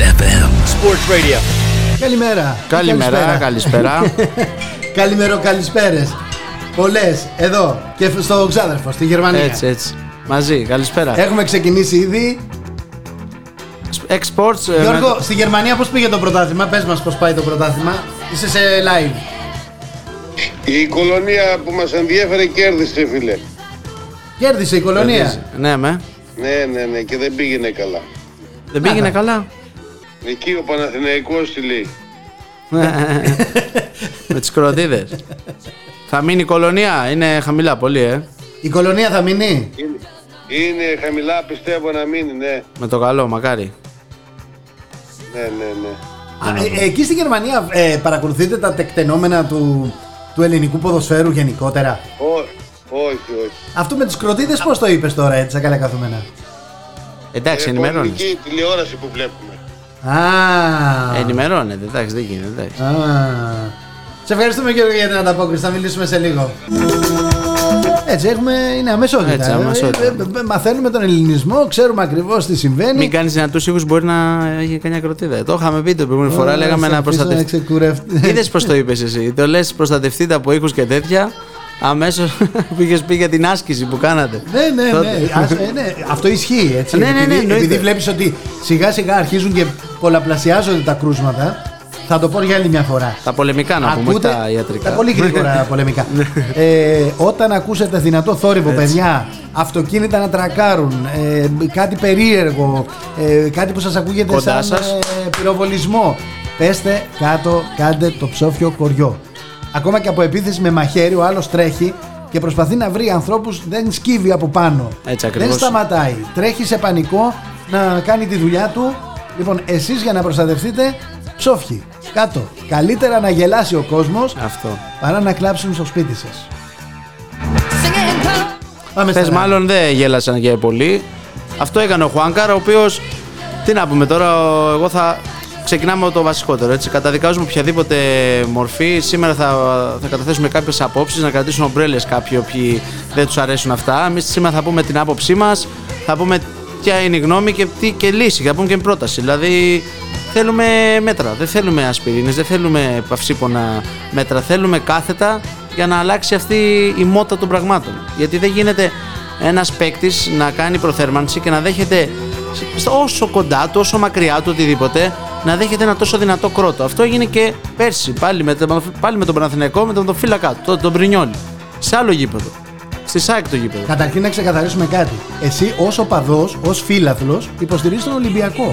XFM. Sports Radio. Καλημέρα. Καλημέρα, καλησπέρα. Καλημέρα, καλησπέρες. Πολλές εδώ και στο ξάδερφος στη Γερμανία. έτσι, έτσι. Μαζί, καλησπέρα. Έχουμε ξεκινήσει ήδη. Exports. ε, Γιώργο, με- στη Γερμανία πώς πήγε το πρωτάθλημα, πες μας πώς πάει το πρωτάθλημα. Είσαι σε live. Η κολονία που μας ενδιέφερε κέρδισε φίλε. Κέρδισε η κολονία. Ναι, με. Ναι, ναι, ναι και δεν πήγαινε καλά. Δεν πήγαινε καλά. Εκεί ο Παναθηναϊκός τι λέει. με τις κροτίδες. Θα μείνει η κολονία, είναι χαμηλά πολύ, ε. Η κολονία θα μείνει; Είναι, είναι χαμηλά πιστεύω να μείνει, ναι. Με το καλό, μακάρι. Ναι, ναι, ναι. Α, ε, εκεί στη Γερμανία ε, παρακολουθείτε τα τεκτενόμενα του, του ελληνικού ποδοσφαίρου γενικότερα; Ό, όχι, όχι. Αυτό με τις κροτίδες πώς το είπες τώρα έτσι, σαν καλά καθούμενα. Εντάξει, Ε, ενημερώνεις. πολιτική τηλεόραση που βλέπουμε. Α, Ενημερώνεται, εντάξει, δεν γίνεται, εντάξει. Α. Σε ευχαριστούμε Γιώργο για την ανταπόκριση. Θα μιλήσουμε σε λίγο. Έτσι, έχουμε, είναι αμεσότητα. Έτσι, αμεσότητα. Ε, ε, ε, Μαθαίνουμε τον ελληνισμό, ξέρουμε ακριβώς τι συμβαίνει. Μην κάνεις δυνατούς ήχους, μπορεί να έχει κανένα κροτίδα. Το είχαμε πει την προηγούμενη φορά, Ω, λέγαμε σε να αφήσω προστατευτεί. ξεκουρευτεί. Είδες πώς το είπες εσύ. Το λες προστατευτείτε από ήχους και τέτοια. Αμέσως πήγες πει για την άσκηση που κάνατε. Ναι, ναι, Τότε. ναι. Ας, ε, ναι. Αυτό ισχύει έτσι. Ναι, ναι, ναι, επειδή, εννοείται. επειδή βλέπεις ότι σιγά σιγά αρχίζουν και πολλαπλασιάζονται τα κρούσματα. Θα το πω για άλλη μια φορά. Τα πολεμικά να πούμε, όχι τα ιατρικά. Τα πολύ γρήγορα πολεμικά. ε, όταν ακούσετε δυνατό θόρυβο, παιδιά, αυτοκίνητα να τρακάρουν, ε, κάτι περίεργο, ε, κάτι που σας ακούγεται Κοντά σαν σας. ε, πυροβολισμό, πέστε κάτω, κάντε το ψόφιο κοριό. Ακόμα και από επίθεση με μαχαίρι, ο άλλος τρέχει και προσπαθεί να βρει ανθρώπους, δεν σκύβει από πάνω. Έτσι δεν ακριβώς. σταματάει. Τρέχει σε πανικό να κάνει τη δουλειά του. Λοιπόν, εσείς για να προστατευτείτε, ψόφιοι. Κάτω. Καλύτερα να γελάσει ο κόσμος Αυτό. παρά να κλάψουν στο σπίτι σας. Πάμε Χθε στα μάλλον δεν γέλασαν και πολύ. Αυτό έκανε ο Χουάνκαρ, ο οποίος. Τι να πούμε τώρα, ο- εγώ θα. Ξεκινάμε από το βασικότερο. Έτσι. Καταδικάζουμε οποιαδήποτε μορφή. Σήμερα θα, θα καταθέσουμε κάποιες απόψεις, να κρατήσουν ομπρέλες κάποιοι οποίοι δεν τους αρέσουν αυτά. Εμείς σήμερα θα πούμε την άποψή μας, θα πούμε ποια είναι η γνώμη και, τι, και λύση, θα πούμε και πρόταση. Δηλαδή θέλουμε μέτρα, δεν θέλουμε ασπιρίνες, δεν θέλουμε παυσίπονα μέτρα. Θέλουμε κάθετα για να αλλάξει αυτή η μότα των πραγμάτων. Γιατί δεν γίνεται ένας παίκτης να κάνει προθέρμανση και να δέχεται στο- όσο κοντά του, όσο μακριά του, οτιδήποτε, να δέχεται ένα τόσο δυνατό κρότο. Αυτό έγινε και πέρσι, πάλι με, τον- πάλι με τον Παναθηναϊκό, με τον, τον φύλακα του, τον, τον Πρινιόλη. Σε άλλο γήπεδο. Στη ΣΑΕΚ το γήπεδο. Καταρχήν να ξεκαθαρίσουμε κάτι. Εσύ ως οπαδός, ως φίλαθλος, υποστηρίζεις τον Ολυμπιακό.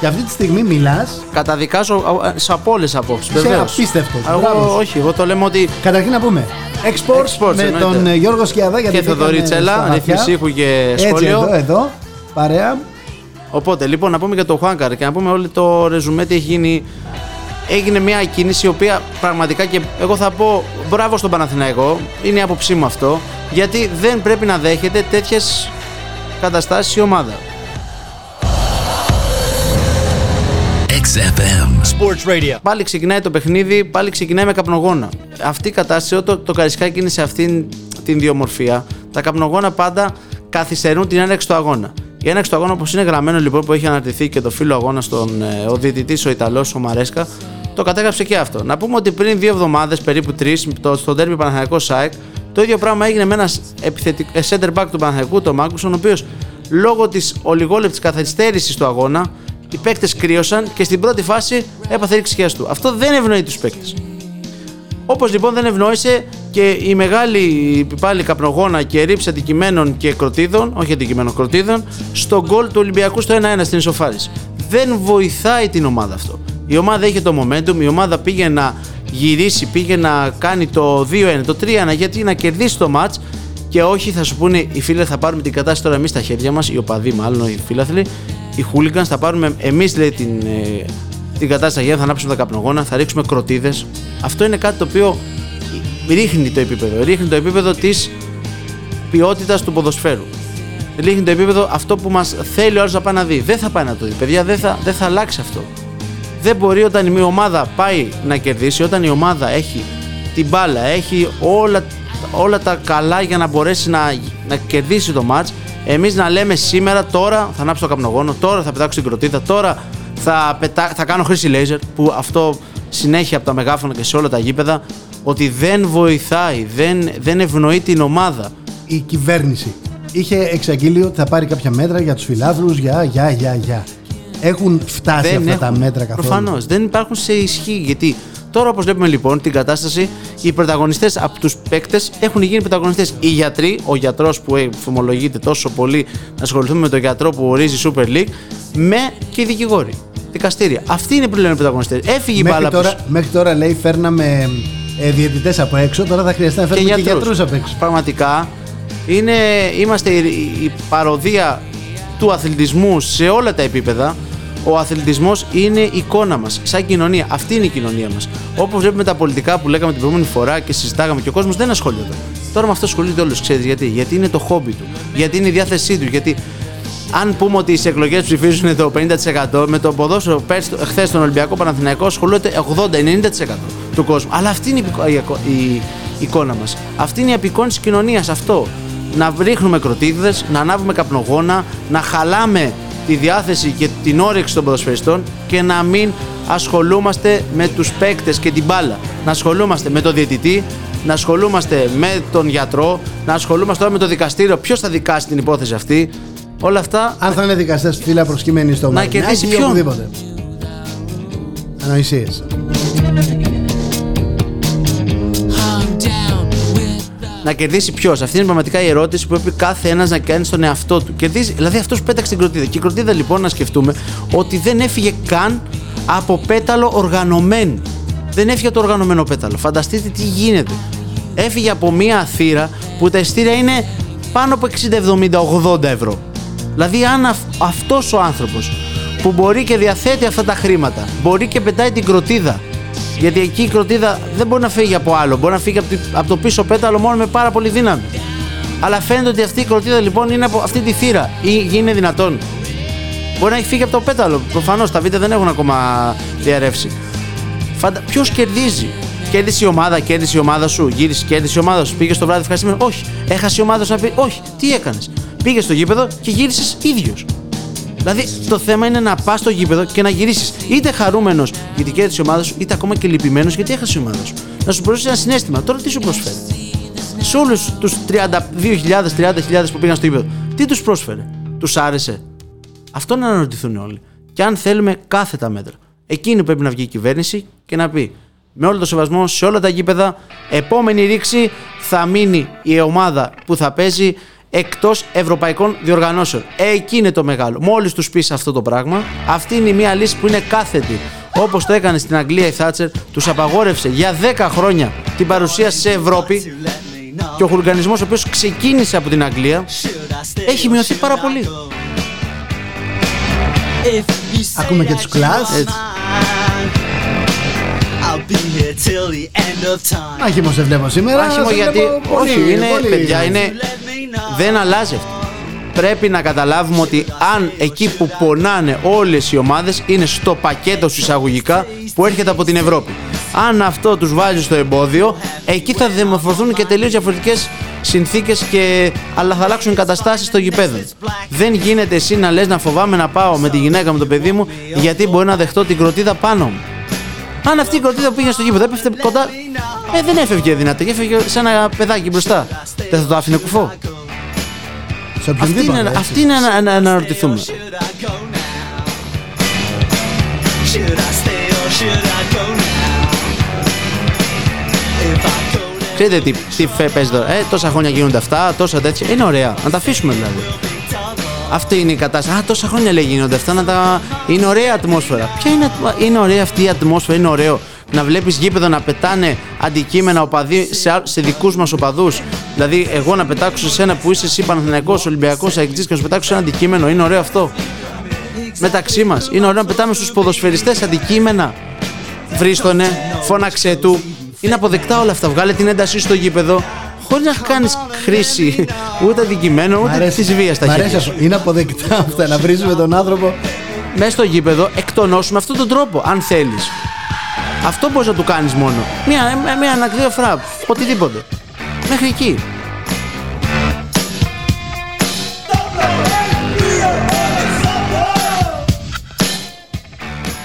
Και αυτή τη στιγμή μιλάς Καταδικάζω α, α, σε από όλε τι απόψει. Είσαι απίστευτος. Μπράβο Εγώ, σου. όχι, εγώ το λέμε ότι. Καταρχήν να πούμε Exports, Exports, με εννοείται. τον ε, Γιώργο Σκιαδά γιατί Και μπήκαμε Θοδωρή Τσέλα, στα βαθιά. ρύθμιση ήχου και Έτσι σχόλιο. εδώ, εδώ, παρέα Οπότε, λοιπόν, να πούμε για το Χουάνκαρ και να πούμε όλο το ρεζουμέ τι έχει γίνει. Έγινε μια κίνηση η οποία πραγματικά και εγώ θα πω μπράβο στον Παναθηναϊκό, είναι η άποψή μου αυτό, γιατί δεν πρέπει να δέχεται τέτοιες καταστάσεις η ομάδα. XFM. Sports Radio. Πάλι ξεκινάει το παιχνίδι, πάλι ξεκινάει με καπνογόνα. Αυτή η κατάσταση, το, το καρισκάκι είναι σε αυτήν την διομορφία. Τα καπνογόνα πάντα καθυστερούν την έναρξη του αγώνα. Η έναρξη του αγώνα, όπως είναι γραμμένο λοιπόν που έχει αναρτηθεί και το φίλο αγώνα στον ε, ο διαιτητής ο Ιταλός, ο Μαρέσκα, το κατέγραψε και αυτό. Να πούμε ότι πριν δύο εβδομάδες, περίπου τρεις, το, στο τέρμι Παναθηναϊκός ΣΑΕΚ, το ίδιο πράγμα έγινε με ένας επιθετικ- ε, center back του Παναθηναϊκού, τον Μάκουσον, ο οποίος λόγω της ολιγόλεπτης καθυστέρησης του αγώνα, οι παίκτες κρύωσαν και στην πρώτη φάση έπαθε ρήξη σχέση του. Αυτό δεν ευνοεί τους παίκτες. Όπως λοιπόν δεν ευνόησε και η μεγάλη πάλι καπνογόνα και ρήψη αντικειμένων και κροτίδων, όχι αντικειμένων κροτίδων, στο γκολ του Ολυμπιακού στο 1-1 στην ισοφάριση. Δεν βοηθάει την ομάδα αυτό. Η ομάδα είχε το momentum, η ομάδα πήγε να γυρίσει, πήγε να κάνει το 2-1, το 3-1, γιατί να κερδίσει το match και όχι θα σου πούνε οι φίλοι θα πάρουμε την κατάσταση τώρα εμείς στα χέρια μας, οι οπαδοί μάλλον, οι φίλαθλοι, οι hooligans θα πάρουμε εμείς λέει την, ε, την κατάσταση για θα ανάψουμε τα καπνογόνα, θα ρίξουμε κροτίδες. Αυτό είναι κάτι το οποίο ρίχνει το επίπεδο. Ρίχνει το επίπεδο της ποιότητας του ποδοσφαίρου. Ρίχνει το επίπεδο αυτό που μας θέλει ο άλλος να πάει να δει. Δεν θα πάει να το δει. Παιδιά, δεν θα, δεν θα αλλάξει αυτό. Δεν μπορεί όταν η ομάδα πάει να κερδίσει, όταν η ομάδα έχει την μπάλα, έχει όλα, όλα τα καλά για να μπορέσει να, να κερδίσει το μάτς, εμείς να λέμε σήμερα, τώρα θα ανάψω το καπνογόνο, τώρα θα πετάξω την κροτίδα, τώρα Θα, πετά, θα κάνω χρήση laser που αυτό συνέχεια από τα μεγάφωνα και σε όλα τα γήπεδα ότι δεν βοηθάει, δεν, δεν ευνοεί την ομάδα. Η κυβέρνηση είχε εξαγγείλει ότι θα πάρει κάποια μέτρα για τους φιλάθλους, για, για, για, για. Έχουν φτάσει δεν αυτά τα μέτρα καθόλου. Προφανώς δεν υπάρχουν σε ισχύ. Γιατί τώρα, όπως βλέπουμε λοιπόν την κατάσταση, οι πρωταγωνιστές από τους παίκτες έχουν γίνει πρωταγωνιστές. Οι γιατροί, ο γιατρός που φημολογείται τόσο πολύ να ασχοληθούμε με τον γιατρό που ορίζει Super League, με και οι δικηγόροι. Δικαστήρια. Αυτοί είναι που λένε πρωταγωνιστές. Έφυγε η Μέχρι μπάλα τώρα, μέχρι τώρα λέει φέρναμε ε, διαιτητές από έξω, τώρα θα χρειαστεί να και φέρουμε και, γιατρούς. γιατρούς από έξω. Πραγματικά είναι, είμαστε η, η παροδία του αθλητισμού σε όλα τα επίπεδα. Ο αθλητισμός είναι η εικόνα μας, σαν κοινωνία. Αυτή είναι η κοινωνία μας. Όπως βλέπουμε τα πολιτικά που λέγαμε την προηγούμενη φορά και συζητάγαμε και ο κόσμος δεν ασχολείται. Τώρα με αυτό ασχολείται όλος, ξέρεις γιατί. Γιατί είναι το χόμπι του, γιατί είναι η διάθεσή του, γιατί αν πούμε ότι οι εκλογές ψηφίζουν το 50%, με το ποδόσφαιρο χθες στον Ολυμπιακό Παναθηναϊκό ασχολούνται 80-90% του κόσμου. Αλλά αυτή είναι η, υπηκο- η, εικο- η εικόνα μας. Αυτή είναι η απεικόνηση της κοινωνίας. Αυτό. Να ρίχνουμε κροτίδε, να ανάβουμε καπνογόνα, να χαλάμε τη διάθεση και την όρεξη των ποδοσφαιριστών και να μην ασχολούμαστε με τους παίκτες και την μπάλα. Να ασχολούμαστε με τον διαιτητή, να ασχολούμαστε με τον γιατρό, να ασχολούμαστε τώρα με το δικαστήριο. Ποιος θα δικάσει την υπόθεση αυτή; Όλα αυτά Αν θα είναι δικαστές φύλλα προσκύμενοι στο Να Μαρινάκι κερδίσει ή ποιον; οπουδήποτε. Να κερδίσει ποιος. Αυτή είναι πραγματικά η ερώτηση που πρέπει κάθε ένας να κάνει στον εαυτό του. Κερδίζει, δηλαδή αυτός που πέταξε την κροτίδα. Και η κροτίδα λοιπόν να σκεφτούμε ότι δεν έφυγε καν από πέταλο οργανωμένο. Δεν έφυγε το οργανωμένο πέταλο. Φανταστείτε τι γίνεται. Έφυγε από μία θύρα που τα ειστήρια είναι πάνω από 60, 70, 80 ευρώ. Δηλαδή, αν αυ- αυτός ο άνθρωπος που μπορεί και διαθέτει αυτά τα χρήματα, μπορεί και πετάει την κροτίδα γιατί εκεί η κροτίδα δεν μπορεί να φύγει από άλλο. Μπορεί να φύγει από, τη- από το πίσω πέταλο μόνο με πάρα πολύ δύναμη. Αλλά φαίνεται ότι αυτή η κροτίδα λοιπόν είναι από αυτή τη θύρα. Ή είναι δυνατόν. Μπορεί να έχει φύγει από το πέταλο. Προφανώς τα βίντεο δεν έχουν ακόμα διαρρεύσει. Φαντα... Ποιος κερδίζει; Κέρδισε η ομάδα, κέρδισε η ομάδα σου. Γύρισε, κέρδισε η ομάδα σου. Πήγες στο βράδυ ευχαριστημένος; Όχι. Έχασε η ομάδα σου να πει. Όχι. Τι έκανες; Πήγες στο γήπεδο και γύρισες ίδιος. Δηλαδή το θέμα είναι να πας στο γήπεδο και να γυρίσεις είτε χαρούμενος γιατί κέρδισε η ομάδας σου, είτε ακόμα και λυπημένος γιατί έχασες η ομάδα σου. Να σου προσφέρει ένα συνέστημα. Τώρα τι σου προσφέρει; Σε όλους τους 32.000-30.000 που πήγαν στο γήπεδο, τι τους πρόσφερε; Τους άρεσε; Αυτό να αναρωτηθούν όλοι. Και αν θέλουμε κάθετα μέτρα. Εκείνη πρέπει να βγει η κυβέρνηση και να πει με όλο το σεβασμό σε όλα τα γήπεδα, επόμενη ρήξη θα μείνει η ομάδα που θα παίζει εκτός ευρωπαϊκών διοργανώσεων. Ε, εκεί είναι το μεγάλο. Μόλις τους πεις αυτό το πράγμα, αυτή είναι μια λύση που είναι κάθετη. Όπως το έκανε στην Αγγλία η Θάτσερ, τους απαγόρευσε για 10 χρόνια την παρουσία σε Ευρώπη και ο χουλγανισμό ο οποίος ξεκίνησε από την Αγγλία έχει μειωθεί πάρα πολύ. Ακούμε και τους κλάς. Έτσι. Άχιμο σε βλέπω σήμερα. Άσχημο σε γιατί. βλέπω πολύ, όχι, είναι, πολύ. παιδιά, είναι. Δεν αλλάζει αυτό. Πρέπει να καταλάβουμε ότι αν εκεί που πονάνε όλες οι ομάδες είναι στο πακέτο σου εισαγωγικά που έρχεται από την Ευρώπη. Αν αυτό τους βάζει στο εμπόδιο, εκεί θα δημορφωθούν και τελείως διαφορετικές συνθήκες και... αλλά θα αλλάξουν οι καταστάσεις στο γηπέδο. Δεν γίνεται εσύ να λες να φοβάμαι να πάω με τη γυναίκα με το παιδί μου γιατί μπορεί να δεχτώ την κροτίδα πάνω μου. Αν αυτή η κροτίδα που πήγε στο γήπεδο έπεφτε κοντά. Ε, δεν έφευγε δυνατά, έφευγε σαν ένα παιδάκι μπροστά. Δεν θα το άφηνε κουφό. Σε Αυτή οποιονδήποτε, είναι, έτσι. αυτή είναι να, να, να αναρωτηθούμε. Ξέρετε τι, τι φε- παίζει τώρα. Ε, τόσα χρόνια γίνονται αυτά, τόσα τέτοια. Είναι ωραία. Να τα αφήσουμε δηλαδή. Αυτή είναι η κατάσταση. Α, τόσα χρόνια λέει γίνονται αυτά. Να τα... Είναι ωραία ατμόσφαιρα. Ποια είναι, ατμο- είναι ωραία αυτή η ατμόσφαιρα, είναι ωραίο. Να βλέπεις γήπεδο να πετάνε αντικείμενα οπαδοί σε, α- σε δικούς μας οπαδούς. Δηλαδή, εγώ να πετάξω σε σένα που είσαι εσύ Παναθηναϊκός, Ολυμπιακός, Αεκτζή και να σου πετάξω ένα αντικείμενο. Είναι ωραίο αυτό; Μεταξύ μας. Είναι ωραίο να πετάμε στους ποδοσφαιριστές αντικείμενα. Βρίστονε, φώναξε του. Είναι αποδεκτά όλα αυτά. Βγάλε την έντασή στο γήπεδο. Χωρίς να κάνεις χρήση ούτε αντικειμένο Μ' ούτε αρέσει- της βίας στα μ' αρέσει χέρια. αυτό. Είναι αποδεκτά αυτά να βρίζουμε τον άνθρωπο. Μέσα στο γήπεδο εκτονώσουμε αυτόν τον τρόπο, αν θέλεις. Αυτό μπορείς να του κάνεις μόνο. Μία, μία, μία ένα, δύο φραπ. Οτιδήποτε. Μέχρι εκεί.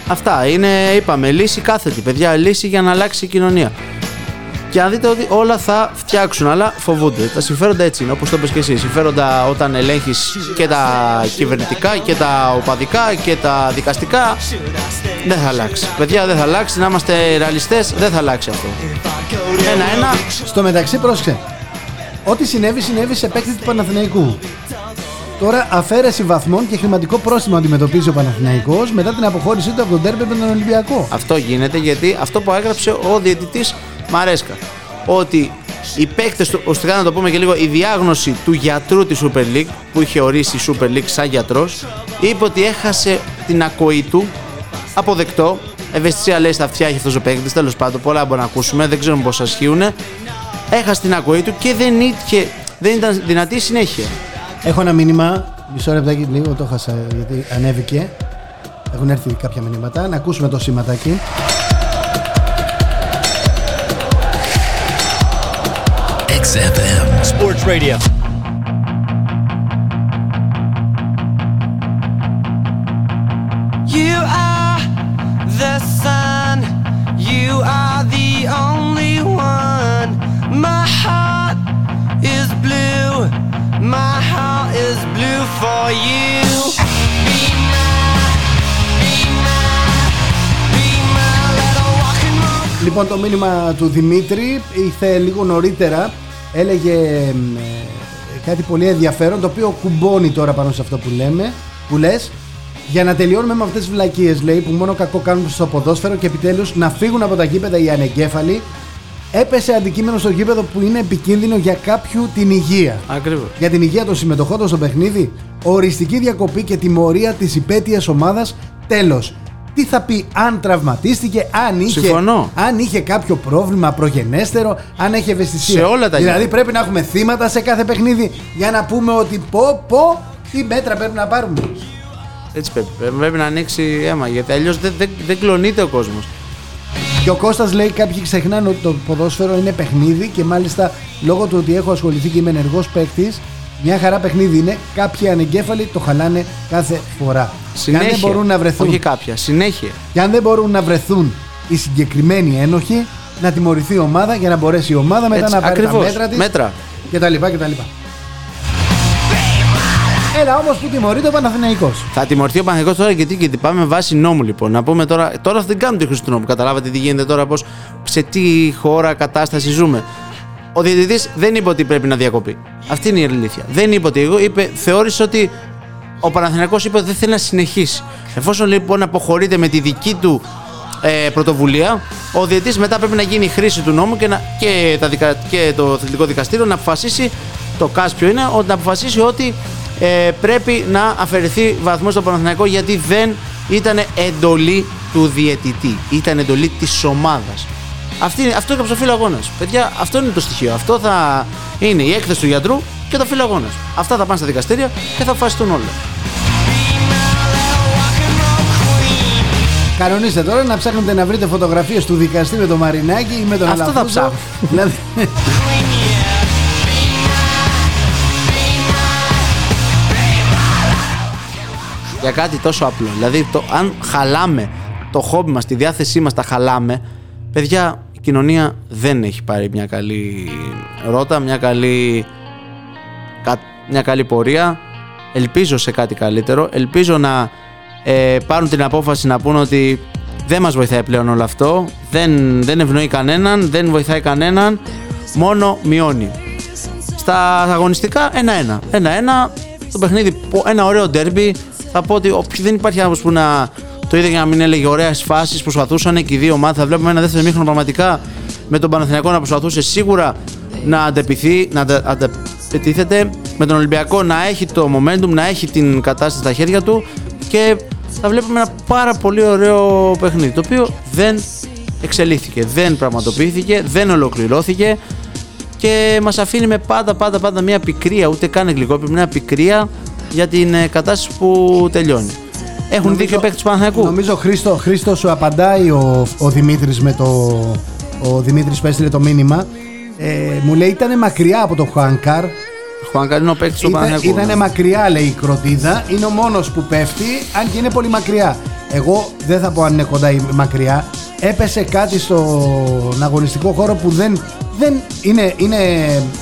Αυτά είναι, είπαμε, λύση κάθετη, παιδιά. Λύση για να αλλάξει η κοινωνία. Και αν δείτε ότι όλα θα φτιάξουν, αλλά φοβούνται. Τα συμφέροντα έτσι είναι, όπως το είπες και εσύ. Συμφέροντα όταν ελέγχεις και τα κυβερνητικά και τα οπαδικά και τα δικαστικά. Δεν θα αλλάξει. Παιδιά, δεν θα αλλάξει. Να είμαστε ρεαλιστές, δεν θα αλλάξει αυτό. Ένα-ένα. Στο μεταξύ, πρόσεξε. Ό,τι συνέβη, συνέβη σε παίκτη του Παναθηναϊκού. Τώρα αφαίρεση βαθμών και χρηματικό πρόστιμο αντιμετωπίζει ο Παναθηναϊκός μετά την αποχώρησή του από τον τέρπε με τον Ολυμπιακό. Αυτό γίνεται γιατί αυτό που έγραψε ο διαιτητής Μαρέσκα. Ότι οι παίκτες του, ουσιαστικά να το πούμε και λίγο, η διάγνωση του γιατρού της Super League που είχε ορίσει η Super League σαν γιατρός, είπε ότι έχασε την ακοή του. Αποδεκτό. Ευαισθησία λέει στα αυτιά έχει αυτός ο παίκτης. Τέλος πάντων, πολλά μπορούμε να ακούσουμε, δεν ξέρουμε πώς ασχύουν. Έχασε την ακοή του και δεν, είχε, δεν ήταν δυνατή η συνέχεια. Έχω ένα μήνυμα, μισό λεπτάκι λίγο το χάσα γιατί ανέβηκε. Έχουν έρθει κάποια μηνύματα. Να ακούσουμε το σήματάκι. XFM. Sports Radio. You are the sun. You are the only one. My heart is blue. My heart is blue for you. Be my, be my, be my little rock and roll. Λοιπόν, το μήνυμα του Δημήτρη ήρθε λίγο νωρίτερα. Έλεγε μ, ε, κάτι πολύ ενδιαφέρον το οποίο κουμπώνει τώρα πάνω σε αυτό που λέμε. Που λες, για να τελειώνουμε με αυτές τις βλακίες λέει που μόνο κακό κάνουν στο ποδόσφαιρο και επιτέλους να φύγουν από τα γήπεδα οι ανεγκέφαλοι έπεσε αντικείμενο στο γήπεδο που είναι επικίνδυνο για κάποιου την υγεία. Ακριβώς. Για την υγεία των συμμετοχών του στο παιχνίδι, οριστική διακοπή και τιμωρία της υπέτειας ομάδας. Τέλος. Τι θα πει αν τραυματίστηκε, αν είχε, Συμφωνώ. αν είχε κάποιο πρόβλημα προγενέστερο, αν έχει ευαισθησία. Σε όλα τα Δηλαδή γήπεδα. πρέπει να έχουμε θύματα σε κάθε παιχνίδι για να πούμε ότι πω πω τι μέτρα πρέπει να πάρουμε. Έτσι πρέπει. Πρέπει να ανοίξει αίμα γιατί αλλιώς δεν, δεν, δεν κλονείται ο κόσμος. Και ο Κώστας λέει κάποιοι ξεχνάνε ότι το ποδόσφαιρο είναι παιχνίδι και μάλιστα λόγω του ότι έχω ασχοληθεί και είμαι ενεργός παίκτης μια χαρά παιχνίδι είναι, κάποιοι ανεγκέφαλοι το χαλάνε κάθε φορά. Συνέχεια. Και αν δεν μπορούν να βρεθούν, Όχι κάποια. Συνέχεια. και αν δεν μπορούν να βρεθούν οι συγκεκριμένοι ένοχοι, να τιμωρηθεί η ομάδα για να μπορέσει η ομάδα μετά Έτσι, να πάρει ακριβώς. τα μέτρα της Μέτρα. και τα λοιπά και τα λοιπά. Έλα όμως που τιμωρείται ο Παναθηναϊκός. Θα τιμωρηθεί ο Παναγικό τώρα γιατί, γιατί πάμε βάσει νόμου λοιπόν. Να πούμε τώρα, τώρα δεν κάνουμε τη χρήση του νόμου. Καταλάβατε τι γίνεται τώρα, πώς, σε τι χώρα, κατάσταση ζούμε. Ο διαιτητής δεν είπε ότι πρέπει να διακοπεί. Αυτή είναι η αλήθεια. Δεν είπε ότι εγώ, είπε, θεώρησε ότι ο Παναθηναϊκός είπε ότι δεν θέλει να συνεχίσει. Εφόσον λοιπόν αποχωρείται με τη δική του ε, πρωτοβουλία, ο διαιτητής μετά πρέπει να γίνει η χρήση του νόμου και, να, και, τα δικα, και το Αθλητικό Δικαστήριο να αποφασίσει, το ΚΑΣ ποιο είναι, ότι να αποφασίσει ότι ε, πρέπει να αφαιρεθεί βαθμό στο Παναθηναϊκό γιατί δεν ήταν εντολή του διαιτητή. Ήταν εντολή της ομάδας. Αυτή, είναι- αυτό έγραψε ο φίλο αγώνας. Παιδιά, αυτό είναι το στοιχείο. Αυτό θα είναι η έκθεση του γιατρού και το φίλο αγώνας. Αυτά θα πάνε στα δικαστήρια και θα αποφασιστούν όλα. Κανονίστε τώρα να ψάχνετε να βρείτε φωτογραφίες του δικαστή με τον Μαρινάκη ή με τον Αυτό θα Αλαφούζο. ψάχνω. Δηλαδή, για κάτι τόσο απλό. Δηλαδή, το, αν χαλάμε το χόμπι μας, τη διάθεσή μας, τα χαλάμε, παιδιά, η κοινωνία δεν έχει πάρει μια καλή ρότα, μια καλή, κα- μια καλή πορεία. Ελπίζω σε κάτι καλύτερο. Ελπίζω να ε, πάρουν την απόφαση να πούν ότι δεν μας βοηθάει πλέον όλο αυτό. Δεν, δεν ευνοεί κανέναν, δεν βοηθάει κανέναν. Μόνο μειώνει. Στα αγωνιστικά, ένα-ένα. Ένα-ένα. Το παιχνίδι, πο- ένα ωραίο ντέρμπι. Θα πω ότι ο- δεν υπάρχει άνθρωπος που να το είδε για να μην έλεγε ωραίες φάσεις. Προσπαθούσαν και οι δύο ομάδε. Θα βλέπουμε ένα δεύτερο μήχρονο πραγματικά με τον Παναθηναϊκό να προσπαθούσε σίγουρα να αντεπιθεί, να αντε- αντεπιτίθεται. Με τον Ολυμπιακό να έχει το momentum, να έχει την κατάσταση στα χέρια του. Και θα βλέπουμε ένα πάρα πολύ ωραίο παιχνίδι. Το οποίο δεν εξελίχθηκε, δεν πραγματοποιήθηκε, δεν ολοκληρώθηκε και μας αφήνει με πάντα πάντα πάντα μια πικρία, ούτε καν γλυκόπη, μια πικρία για την ε, κατάσταση που τελειώνει. Έχουν Νομίζω- δίκιο παίκτη του Παναθηναϊκού; Νομίζω Χρήστο, Χρήστος σου απαντάει ο, ο Δημήτρης με το ο Δημήτρης που έστειλε το μήνυμα ε, μου λέει ήταν μακριά από το Χουάνκαρ Χουάνκαρ είναι ο παίκτης του ήταν, Παναθηναϊκού. ήτανε μακριά λέει η κροτίδα είναι ο μόνος που πέφτει αν και είναι πολύ μακριά Εγώ δεν θα πω αν είναι κοντά ή μακριά. Έπεσε κάτι στον αγωνιστικό χώρο που δεν, δεν είναι, είναι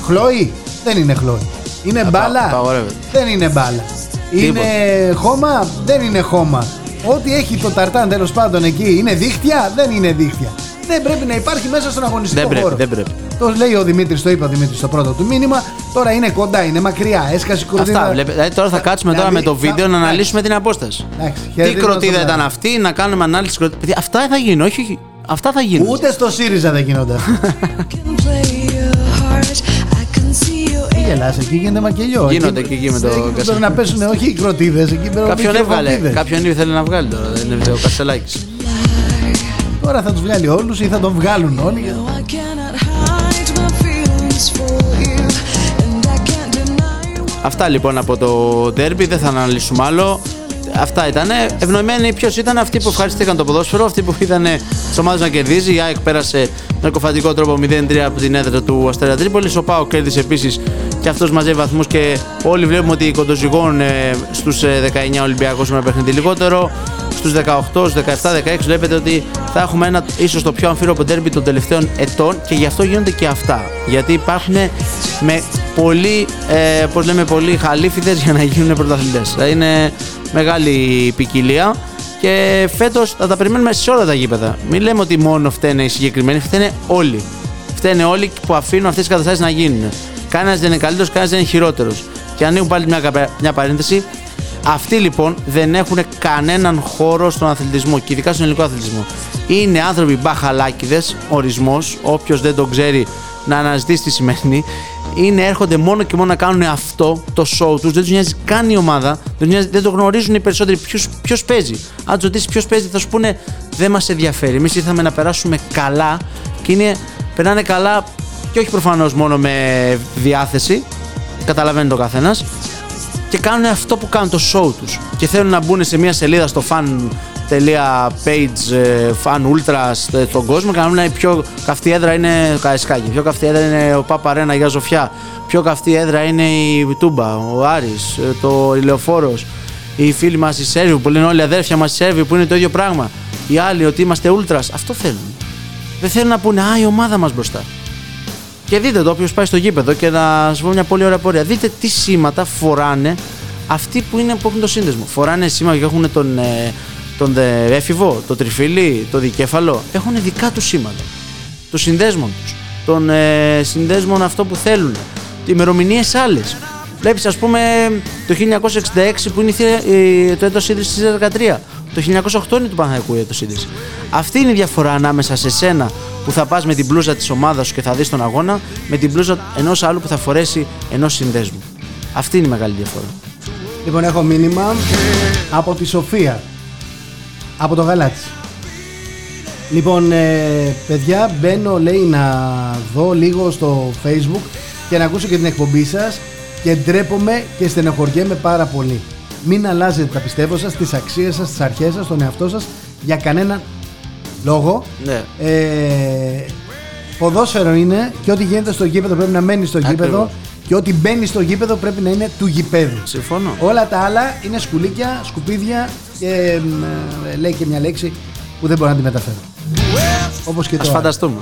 χλώη. Δεν είναι χλώη. Είναι μπάλα. απαγορεύεται. Δεν είναι μπάλα. Είναι χώμα; Δεν είναι χώμα. Ό,τι έχει το ταρτάν τέλος πάντων εκεί είναι δίχτυα; Δεν είναι δίχτυα. Δεν πρέπει να υπάρχει μέσα στον αγωνιστικό Δεν πρέπει, χώρο. δεν πρέπει. Το λέει ο Δημήτρης, το είπε ο Δημήτρης στο πρώτο του μήνυμα. Τώρα είναι κοντά, είναι μακριά. Έσκασε η κροτίδα. Αυτά βλέπετε. Δηλαδή τώρα θα κάτσουμε τώρα Δηλαδή, με το θα- βίντεο να εντάξει. αναλύσουμε την απόσταση. Εντάξει, Τι χαιρετίζουμε κροτίδα στον ήταν Άρη. αυτή, να κάνουμε ανάλυση κροτίδα. Παιδιά, Αυτά θα γίνουν, όχι, όχι. Αυτά θα γίνουν. Ούτε στο ΣΥΡΙΖΑ δεν γίνονται. see you Τι γελάς, εκεί γίνεται μακελιό. Γίνονται εκεί, εκεί με το εκεί κασέλι. Πρέπει να πέσουν όχι οι κροτίδες, εκεί πρέπει να Κάποιον πέσουν οι έβγαλε. κροτίδες. Κάποιον ήθελε να βγάλει τώρα. Δεν είναι ο Κασελάκης. Τώρα θα τους βγάλει όλους ή θα τον βγάλουν όλοι. No, I cannot hide my feelings for you, and I can't deny what Αυτά λοιπόν από το derby, δεν θα αναλύσουμε άλλο. Αυτά ήταν. Ευνοημένοι ποιος ήταν αυτοί που ευχαριστήκαν το ποδόσφαιρο, αυτοί που είδαν τι ομάδε να κερδίζει. Η ΑΕΚ πέρασε με κοφαντικό τρόπο 0-3 από την έδρα του Αστέρα Τρίπολης. Ο Πάο κέρδισε επίσης και αυτός μαζεύει βαθμούς και όλοι βλέπουμε ότι κοντοζυγώνουν ε, στους 19 Ολυμπιακούς με ένα παιχνίδι λιγότερο. Στους 18, στους 17, 16 βλέπετε ότι θα έχουμε ένα ίσως το πιο αμφίροπο derby των τελευταίων ετών και γι' αυτό γίνονται και αυτά. Γιατί υπάρχουν με πολύ, ε, πώς λέμε, πολύ χαλίφιδες για να γίνουν πρωταθλητές. Δηλαδή είναι μεγάλη ποικιλία και φέτος θα τα περιμένουμε σε όλα τα γήπεδα. Μην λέμε ότι μόνο φταίνε οι συγκεκριμένοι, φταίνε όλοι. Φταίνε όλοι που αφήνουν αυτές τις καταστάσεις να γίνουν. Κανένας δεν είναι καλύτερος, κανένας δεν είναι χειρότερος. Και ανοίγουν πάλι μια, καπε- μια παρένθεση. Αυτοί λοιπόν δεν έχουν κανέναν χώρο στον αθλητισμό και ειδικά στον ελληνικό αθλητισμό. Είναι άνθρωποι μπαχαλάκιδε, ορισμός. Όποιος δεν τον ξέρει να αναζητήσει τι σημαίνει. Είναι, έρχονται μόνο και μόνο να κάνουν αυτό, το show τους. Δεν τους νοιάζει καν η ομάδα. Δεν, τους νοιάζει- δεν το γνωρίζουν οι περισσότεροι ποιος παίζει. Αν τους ρωτήσεις ποιος παίζει, θα σου πούνε δεν μας ενδιαφέρει. Εμείς ήρθαμε να περάσουμε καλά και είναι, περνάνε καλά και όχι προφανώς μόνο με διάθεση. Καταλαβαίνει το καθένας και κάνουν αυτό που κάνουν το show τους και θέλουν να μπουν σε μια σελίδα στο fan.page ε, fan ultras ε, στον κόσμο και να λένε η πιο καυτή έδρα είναι ο Καραϊσκάκη, πιο καυτή έδρα είναι ο Πάπα Ρένα για Ζοφιά, πιο καυτή έδρα είναι η Τούμπα, ο Άρης, ε, το Ηλεοφόρος, οι φίλοι μας οι Σέρβοι που λένε όλοι οι αδέρφια μας οι Σέρβοι που είναι το ίδιο πράγμα, οι άλλοι ότι είμαστε ultras, αυτό θέλουν. Δεν θέλουν να πούνε Α, η ομάδα μας μπροστά. Και δείτε το, όποιος πάει στο γήπεδο και να σας πω μια πολύ ωραία πορεία. Δείτε τι σήματα φοράνε αυτοί που, είναι, που έχουν το σύνδεσμο. Φοράνε σήμα και έχουν τον, ε, τον ε, έφηβο, το τριφύλι, το δικέφαλο. Έχουν δικά τους σήματα. Των συνδέσμων τους. Των ε, συνδέσμων αυτό που θέλουν. Ημερομηνίες άλλες. Βλέπεις, ας πούμε, το 1966 που είναι η θύρα- η- το έτος ίδρυσης της 13. Το 1908 είναι του Παναθηναϊκού η έτος ίδρυσης. Αυτή είναι η διαφορά ανάμεσα σε σένα που θα πας με την μπλούζα της ομάδας σου και θα δεις τον αγώνα, με την μπλούζα ενός άλλου που θα φορέσει ενός συνδέσμου. Αυτή είναι η μεγάλη διαφορά. Λοιπόν, έχω μήνυμα από τη Σοφία. Από το γαλάτσι. Λοιπόν, ε, παιδιά, μπαίνω λέει να δω λίγο στο facebook και να ακούσω και την εκπομπή σας και ντρέπομαι και στενοχωριέμαι πάρα πολύ. Μην αλλάζετε τα πιστεύω σας, τις αξίες σας, τις αρχές σας, τον εαυτό σας για κανέναν λόγο. Ναι. Ε, ποδόσφαιρο είναι και ό,τι γίνεται στο γήπεδο πρέπει να μένει στο Ακριβώς. γήπεδο και ό,τι μπαίνει στο γήπεδο πρέπει να είναι του γηπέδου. Συμφωνώ. Όλα τα άλλα είναι σκουλίκια, σκουπίδια και εμ, ε, λέει και μια λέξη που δεν μπορώ να τη μεταφέρω. Όπως και το Α άλλο. φανταστούμε.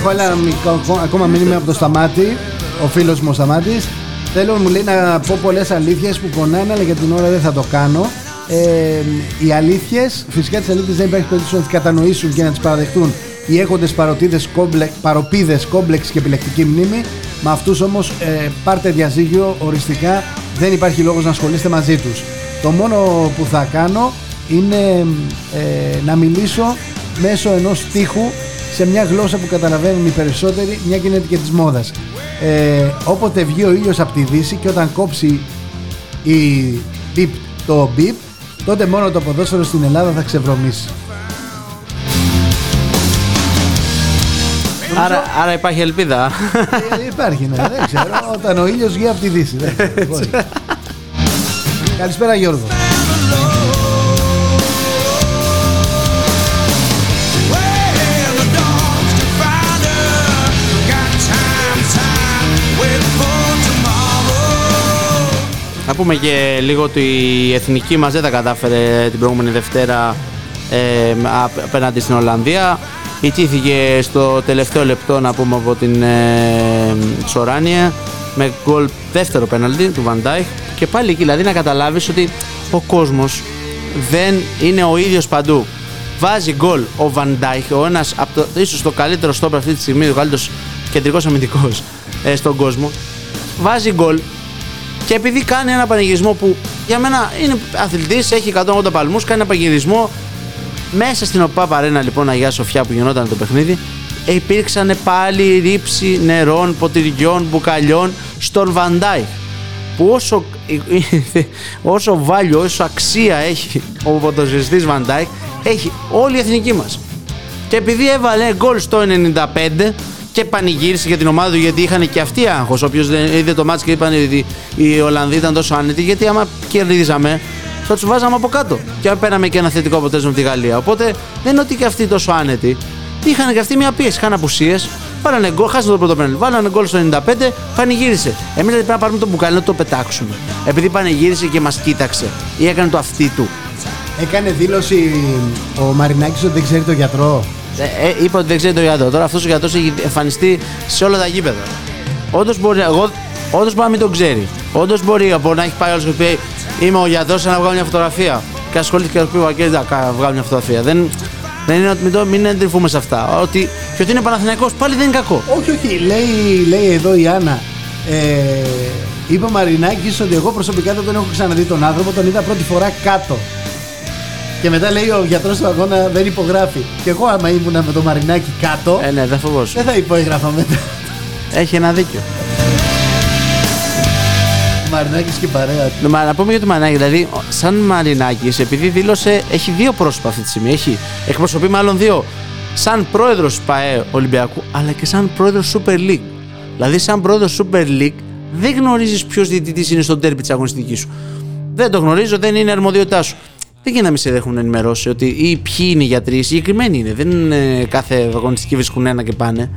Έχω ένα μικρό- ακό- ακόμα μήνυμα από το Σταμάτη, ο φίλος μου ο Σταμάτης. Θέλω μου λέει να πω πολλές αλήθειες που πονάνε, αλλά για την ώρα δεν θα το κάνω. Ε, οι αλήθειες, φυσικά τις αλήθειες δεν υπάρχει περίπτωση να τις κατανοήσουν και να τις παραδεχτούν οι έχοντες παροτίδες, κόμπλε, παροπίδες, κόμπλεξ και επιλεκτική μνήμη. Με αυτούς όμως ε, πάρτε διαζύγιο οριστικά, δεν υπάρχει λόγος να ασχολείστε μαζί τους. Το μόνο που θα κάνω είναι ε, να μιλήσω μέσω ενός στίχου σε μια γλώσσα που καταλαβαίνουν οι περισσότεροι, μια και είναι και της μόδας. Ε, όποτε βγει ο ήλιος από τη δύση και όταν κόψει η μπιπ το μπιπ, τότε μόνο το ποδόσφαιρο στην Ελλάδα θα ξεβρωμίσει. Άρα, άρα υπάρχει ελπίδα. Ε, Υπάρχει, ναι, δεν ξέρω. Όταν ο ήλιος βγει από τη δύση. δεν ξέρω, μπορεί. Καλησπέρα Γιώργο. Να πούμε και λίγο ότι η εθνική μας δεν τα κατάφερε την προηγούμενη Δευτέρα ε, απ- απέναντι στην Ολλανδία. Ιτήθηκε στο τελευταίο λεπτό να πούμε από την ε, Σοράνια με γκολ δεύτερο πέναλτι του Βαντάιχ και πάλι εκεί δηλαδή να καταλάβεις ότι ο κόσμος δεν είναι ο ίδιος παντού. Βάζει γκολ ο Βαντάιχ, ο ένας από το, ίσως το καλύτερο στόπερ αυτή τη στιγμή, ο καλύτερος κεντρικός αμυντικός ε, στον κόσμο. Βάζει γκολ και επειδή κάνει ένα πανηγυρισμό που για μένα είναι αθλητής, έχει 180 παλμούς, κάνει ένα πανηγυρισμό μέσα στην ΟΠΑ Παρένα λοιπόν Αγία Σοφιά που γινόταν το παιχνίδι, υπήρξαν πάλι ρήψη νερών, ποτηριών, μπουκαλιών στον Βαντάι. Που όσο, όσο βάλιο, όσο αξία έχει ο ποδοσφαιριστής Βαντάι, έχει όλη η εθνική μας. Και επειδή έβαλε γκολ στο 95 και πανηγύρισε για την ομάδα του γιατί είχαν και αυτοί άγχος. Όποιος δεν είδε το μάτσο και είπαν ότι οι Ολλανδοί ήταν τόσο άνετοι, γιατί άμα κερδίζαμε θα τους βάζαμε από κάτω. Και παίρναμε και ένα θετικό αποτέλεσμα από τη Γαλλία. Οπότε δεν είναι ότι και αυτοί τόσο άνετοι. Είχαν και αυτοί μια πίεση, είχαν απουσίες. Βάλανε γκολ, χάσανε το πρώτο πέναλτι. Βάλανε γκολ στο 95, πανηγύρισε. Εμείς δηλαδή πρέπει να πάρουμε το μπουκάλι να το πετάξουμε. Επειδή πανηγύρισε και μας κοίταξε ή έκανε το αυτί του. Έκανε δήλωση ο Μαρινάκης ότι δεν ξέρει το γιατρό; Ε, ε, είπε ότι δεν ξέρει το γιατρό. Τώρα αυτός ο γιατρός έχει εμφανιστεί σε όλα τα γήπεδα. Όντως μπορεί, εγώ, όντως μπορεί να μην τον ξέρει. Όντως μπορεί, μπορεί να έχει πάει όλος και πει Είμαι ο γιατρός, να βγάλω μια φωτογραφία. Και ασχολήθηκε και πει και να βγάλω μια φωτογραφία. Δεν, δεν είναι ότι μην, το- μην εντρυφούμε σε αυτά. Ότι, και ότι είναι Παναθηναϊκός πάλι δεν είναι κακό. Όχι, όχι, λέει, λέει εδώ η Άννα. Ε, είπε ο Μαρινάκης ότι εγώ προσωπικά δεν τον έχω ξαναδεί τον άνθρωπο, τον είδα πρώτη φορά κάτω. Και μετά λέει ο γιατρός του αγώνα δεν υπογράφει. Και εγώ άμα ήμουν με τον Μαρινάκη κάτω, Ε, ναι, δεν φοβόσαι. δεν θα υπόγραφα μετά. Έχει ένα δίκιο. Μαρινάκης και η παρέα του. Ναι, Μα να πούμε για το Μανάκη, δηλαδή, ο- σαν Μαρινάκης, επειδή δήλωσε, έχει δύο πρόσωπα αυτή τη στιγμή. Έχει, εκπροσωπεί μάλλον δύο. Σαν πρόεδρος ΠαΕ Ολυμπιακού, αλλά και σαν πρόεδρος Super League. Δηλαδή, σαν πρόεδρος Super League, δεν γνωρίζεις ποιος διαιτητής είναι στον τέρπι της αγωνιστικής σου. Δεν το γνωρίζω, δεν είναι αρμοδιότητά σου. Δεν γίνεται να μην σε έχουν ενημερώσει ότι ή ποιοι είναι οι γιατροί, συγκεκριμένοι είναι. Δεν είναι κάθε αγωνιστική βρίσκουν ένα και πάνε.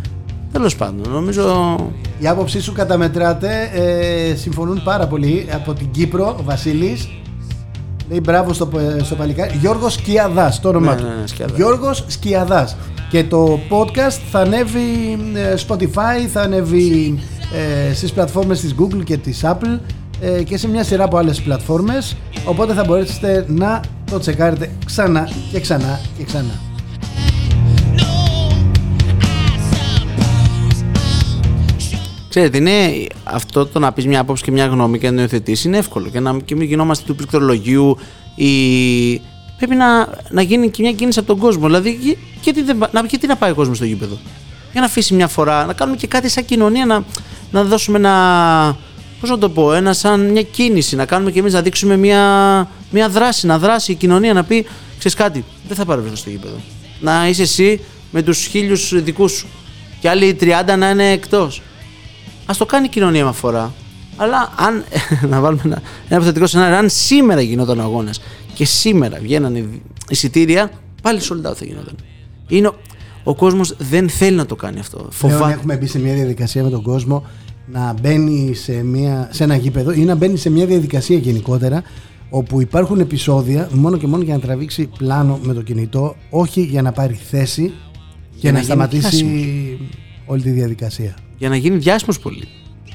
Τέλος πάντων, νομίζω. Η άποψή σου καταμετράται, ε, συμφωνούν πάρα πολύ. Από την Κύπρο, ο Βασίλης, λέει μπράβο στο, στο παλικάρι. Γιώργος Σκιαδάς, το όνομά Ναι, του. ναι, ναι, Σκιαδάς. Γιώργος Σκιαδάς. Και το podcast θα ανέβει ε, Spotify, θα ανέβει ε, στις πλατφόρμες της Google και της Apple ε, και σε μια σειρά από άλλες πλατφόρμες. Οπότε θα μπορέσετε να το τσεκάρετε ξανά και ξανά και ξανά. Ξέρετε, είναι αυτό το να πεις μια άποψη και μια γνώμη και να το υιοθετήσεις είναι εύκολο. Και να και μην γινόμαστε του πληκτρολογίου ή. Πρέπει να, να γίνει και μια κίνηση από τον κόσμο. Δηλαδή, γι- γιατί, δεν, πα- να, γιατί να πάει ο κόσμος στο γήπεδο; Για να αφήσει μια φορά, να κάνουμε και κάτι σαν κοινωνία, να, να δώσουμε ένα. Πώς να το πω, ένα σαν μια κίνηση. Να κάνουμε και εμείς να δείξουμε μια, μια δράση. Να δράσει η κοινωνία, να πει: Ξέρεις κάτι, δεν θα παρευρεθώ στο γήπεδο. Να είσαι εσύ με τους χίλιους δικούς σου. Και άλλοι 30 να είναι εκτός. Α το κάνει η κοινωνία με φορά. Αλλά αν. να βάλουμε ένα, ένα υποθετικό σενάριο, αν σήμερα γινόταν ο αγώνας και σήμερα βγαίνανε εισιτήρια, πάλι sold out θα γινόταν. Είναι, ο- ο κόσμος δεν θέλει να το κάνει αυτό. Πλέον Φοβάται. έχουμε μπει σε μια διαδικασία με τον κόσμο να μπαίνει σε, μια, σε ένα γήπεδο ή να μπαίνει σε μια διαδικασία γενικότερα όπου υπάρχουν επεισόδια μόνο και μόνο για να τραβήξει πλάνο με το κινητό, όχι για να πάρει θέση και να να, γίνει σταματήσει όλη τη διαδικασία. Για να γίνει διάσημος πολύ.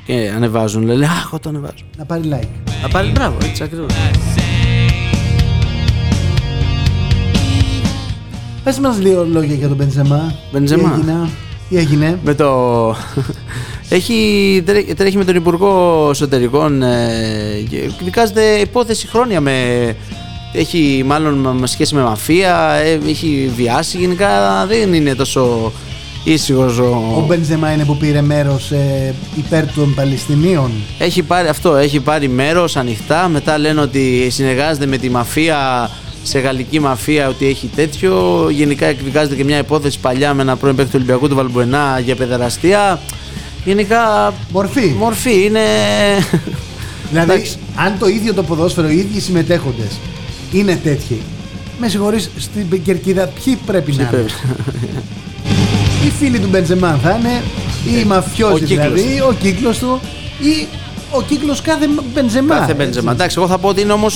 Και ανεβάζουν, λέει, Α, εγώ το ανεβάζω. Να πάρει like. Να πάρει μπράβο, έτσι ακριβώς. Πες μας λίγο λόγια για τον Μπενζεμά. Μπενζεμά. Τι έγινε. Τι έγινε. Με το. Έχει, τρέ- τρέχει με τον Υπουργό Εσωτερικών ε, και δικάζεται υπόθεση χρόνια με. Έχει μάλλον με- με σχέση με μαφία, ε, έχει βιάσει. Γενικά δεν είναι τόσο ήσυχος Ο ο. Μπενζεμά είναι που πήρε μέρος ε, υπέρ των Παλαιστινίων. Έχει πάρει αυτό, έχει πάρει μέρος ανοιχτά. Μετά λένε ότι συνεργάζεται με τη μαφία σε γαλλική μαφία ότι έχει τέτοιο. Γενικά εκδικάζεται και μια υπόθεση παλιά με ένα πρώην παίκτη του Ολυμπιακού του Βαλμπουενά για παιδεραστία. Γενικά Μορφή. μορφή είναι. Δηλαδή, Εντάξει. αν το ίδιο το ποδόσφαιρο, οι ίδιοι συμμετέχοντες είναι τέτοιοι, με συγχωρείς, στην κερκίδα ποιοι πρέπει να είναι; πρέπει. Οι φίλοι του Μπεντζεμά θα είναι, ή οι μαφιόζοι Ο κύκλος. δηλαδή, ο κύκλος του, ή ο κύκλος κάθε Μπεντζεμά. Κάθε έτσι. Μπέντζεμα. Εντάξει, εγώ θα πω ότι είναι όμω.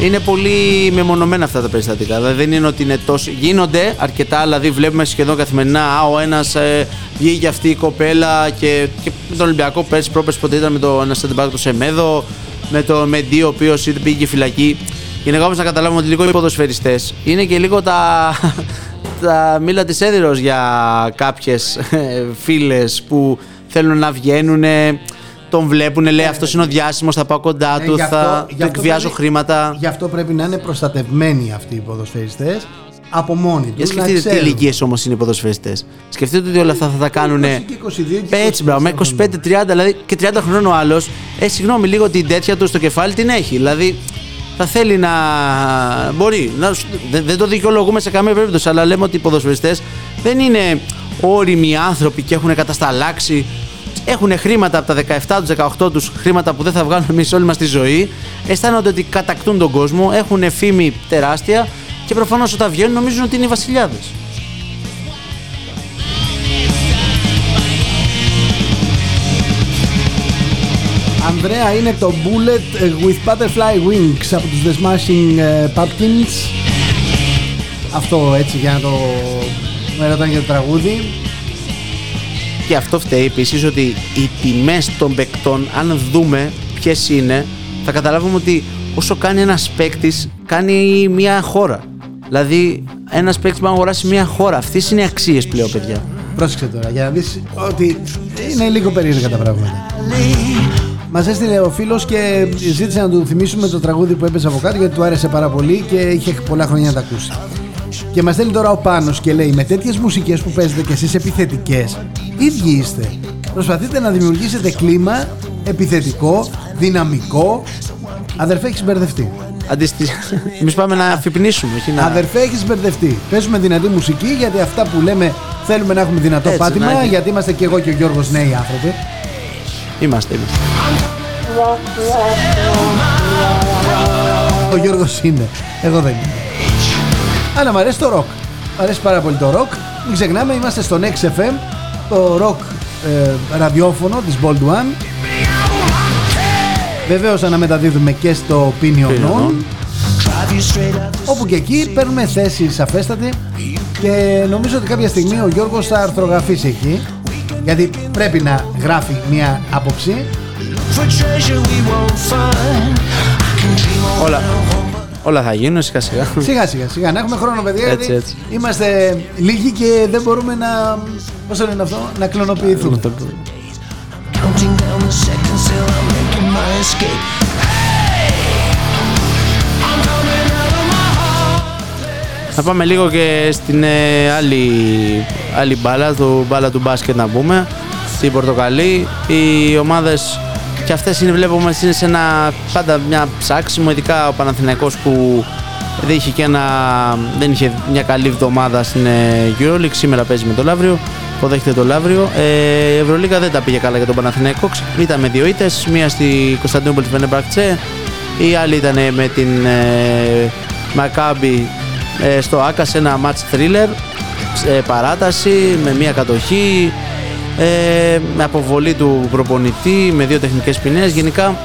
Είναι πολύ μεμονωμένα αυτά τα περιστατικά. Δηλαδή δεν είναι ότι είναι τόσο. Γίνονται αρκετά, δηλαδή βλέπουμε σχεδόν καθημερινά. Α, ο ένας ε, βγήκε αυτή η κοπέλα και, και με τον Ολυμπιακό πέρσι πρόπερσι ποτέ ήταν με το ένα center back του Σεμέδο, με το Μεντί ο οποίος πήγε φυλακή. Γενικά όμως να καταλάβουμε ότι λίγο οι ποδοσφαιριστές είναι και λίγο τα, τα μήλα της έδιρο για κάποιες φίλες που θέλουν να βγαίνουν. Τον βλέπουν, λέει αυτός είναι ο διάσημος, θα πάω κοντά Ε, του, γι' αυτό- θα γι' του αυτό εκβιάζω πρέπει- χρήματα. Γι' αυτό πρέπει να είναι προστατευμένοι αυτοί οι ποδοσφαιριστές από μόνοι Για τους. να σκεφτείτε τι ξέρουν. ηλικίες όμως είναι οι ποδοσφαιριστές. Σκεφτείτε ότι όλα αυτά θα τα κάνουν. 20 και 22 και Έτσι, μπράβο, με 25-30, δηλαδή και 30 χρονών ο άλλος. Ε, συγγνώμη, λίγο την τέτοια του στο κεφάλι την έχει. Δηλαδή θα θέλει να. Μπορεί. Να... σου- Δεν, δεν το δικαιολογούμε σε καμία περίπτωση, αλλά λέμε ότι οι ποδοσφαιριστές δεν είναι όριμοι άνθρωποι και έχουν κατασταλάξει. Έχουν χρήματα από τα 17 τους, 18 τους, χρήματα που δεν θα βγάλουν εμείς όλη μας τη ζωή. Αισθάνονται ότι κατακτούν τον κόσμο, έχουν φήμη τεράστια και προφανώς όταν βγαίνουν νομίζουν ότι είναι οι βασιλιάδες. Ανδρέα είναι το Bullet ε, with Butterfly Wings από τους The Smashing ε, Pumpkins. Αυτό έτσι για να το με ρωτάνε για το τραγούδι. Και αυτό φταίει επίσης ότι οι τιμές των παικτών, αν δούμε ποιες είναι, θα καταλάβουμε ότι όσο κάνει ένας παίκτης, κάνει μια χώρα. Δηλαδή, ένας παίκτης μπορεί να αγοράσει μια χώρα. Αυτές είναι οι αξίες πλέον, παιδιά. Πρόσεξε τώρα για να δεις ότι είναι λίγο περίεργα τα πράγματα. Μας έστειλε ο φίλος και ζήτησε να του θυμίσουμε το τραγούδι που έπαιζε από κάτω γιατί του άρεσε πάρα πολύ και είχε πολλά χρόνια να τα ακούσει. Και μας στέλνει τώρα ο Πάνος και λέει: Με τέτοιες μουσικές που παίζετε κι εσείς επιθετικές, ίδιοι είστε. Προσπαθείτε να δημιουργήσετε κλίμα επιθετικό, δυναμικό. Αδερφέ, έχεις μπερδευτεί. Αντιστη... Εμείς πάμε να αφυπνίσουμε. Όχι να... Αδερφέ, έχεις μπερδευτεί. Παίζουμε δυνατή μουσική γιατί αυτά που λέμε θέλουμε να έχουμε δυνατό Έτσι, πάτημα. να έχει. Γιατί είμαστε και εγώ και ο Γιώργος νέοι άνθρωποι. Είμαστε, είμαστε. Ο Γιώργος είναι. Εγώ δεν είμαι. Αλλά μου αρέσει το ροκ. Μ' αρέσει πάρα πολύ το ροκ. Μην ξεχνάμε, είμαστε στον XFM, το ροκ ε, ραδιόφωνο της Bold One. Βεβαίως αναμεταδίδουμε και στο Opinion On, όπου και εκεί παίρνουμε θέση σαφέστατη και νομίζω ότι κάποια στιγμή ο Γιώργος θα αρθρογραφήσει εκεί, γιατί πρέπει να γράφει μια άποψη. Όλα, όλα θα γίνουν σιγά σιγά. Σιγά σιγά, σιγά. Να έχουμε χρόνο, παιδιά. Έτσι, γιατί έτσι. Είμαστε λίγοι και δεν μπορούμε να. Πώς το λένε αυτό, να κλωνοποιηθούμε. Να πάμε λίγο και στην ε, άλλη, άλλη μπάλα, το μπάλα του μπάσκετ να πούμε. Στην Πορτοκαλί. Οι ομάδες και αυτές είναι, βλέπουμε είναι σε ένα πάντα μια ψάξιμο, ειδικά ο Παναθηναϊκός που δεν είχε, και ένα, δεν είχε μια καλή εβδομάδα στην ε, Euroleague. Σήμερα παίζει με το Λαύριο. Υποδέχεται το Λαύριο. Ε, η Ευρωλίγα δεν τα πήγε καλά για τον Παναθηναϊκό. Ήταν με δύο ήττες, μία στη Κωνσταντινούπολη Φενεμπρακτσε, η άλλη ήταν με την ε, Μακάμπι ε, στο Άκας. Σε ένα match thriller. Σε παράταση με μία κατοχή. Ε, με αποβολή του προπονητή με δύο τεχνικές ποινές. Γενικά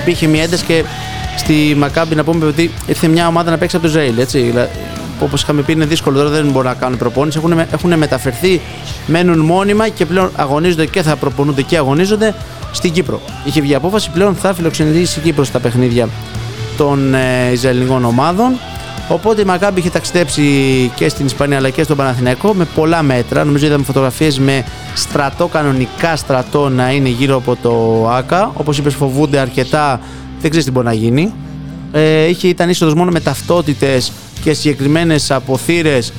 υπήρχε μια ένταση και στη Μακάμπι να πούμε ότι ήρθε μια ομάδα να παίξει από το Ισραήλ έτσι Δηλαδή, όπως είχαμε πει είναι δύσκολο τώρα δεν μπορούν να κάνουν προπόνηση έχουν, έχουν μεταφερθεί μένουν μόνιμα και πλέον αγωνίζονται και θα προπονούνται και αγωνίζονται στην Κύπρο είχε βγει απόφαση πλέον θα φιλοξενηθεί η Κύπρο στα παιχνίδια των ε, Ισραηλινών ομάδων. Οπότε η Μακάμπη είχε ταξιδέψει και στην Ισπανία αλλά και στον Παναθηναϊκό με πολλά μέτρα. Νομίζω είδαμε φωτογραφίες με στρατό, κανονικά στρατό να είναι γύρω από το ΆΚΑ. Όπως είπες φοβούνται αρκετά, δεν ξέρεις τι μπορεί να γίνει. Ε, είχε, ήταν είσοδος μόνο με ταυτότητες και συγκεκριμένες αποθύρες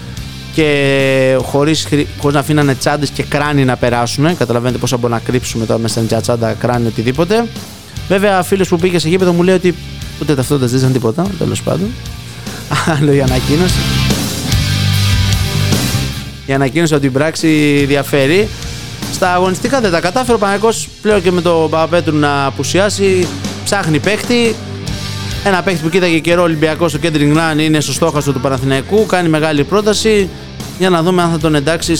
και χωρίς, χρη- χωρίς να αφήνανε τσάντες και κράνη να περάσουν. Καταλαβαίνετε πόσα μπορούμε να κρύψουμε τώρα μέσα στην τσάντα, κράνη, οτιδήποτε. Βέβαια, φίλος που πήγε σε γήπεδο μου λέει ότι ούτε ταυτότητας δεν ήταν τίποτα, τέλος πάντων. Άλλο η ανακοίνωση. Η ανακοίνωση ότι η πράξη διαφέρει. Στα αγωνιστικά δεν τα κατάφερε. Ο Παναγικός πλέον και με τον Παπαπέτρου να απουσιάσει. Ψάχνει παίχτη. Ένα παίχτη που κοίταγε καιρό Ολυμπιακός στο Κέντρινγκ Run είναι στο στόχαστρο του Παναθηναϊκού. Κάνει μεγάλη πρόταση για να δούμε αν θα τον εντάξει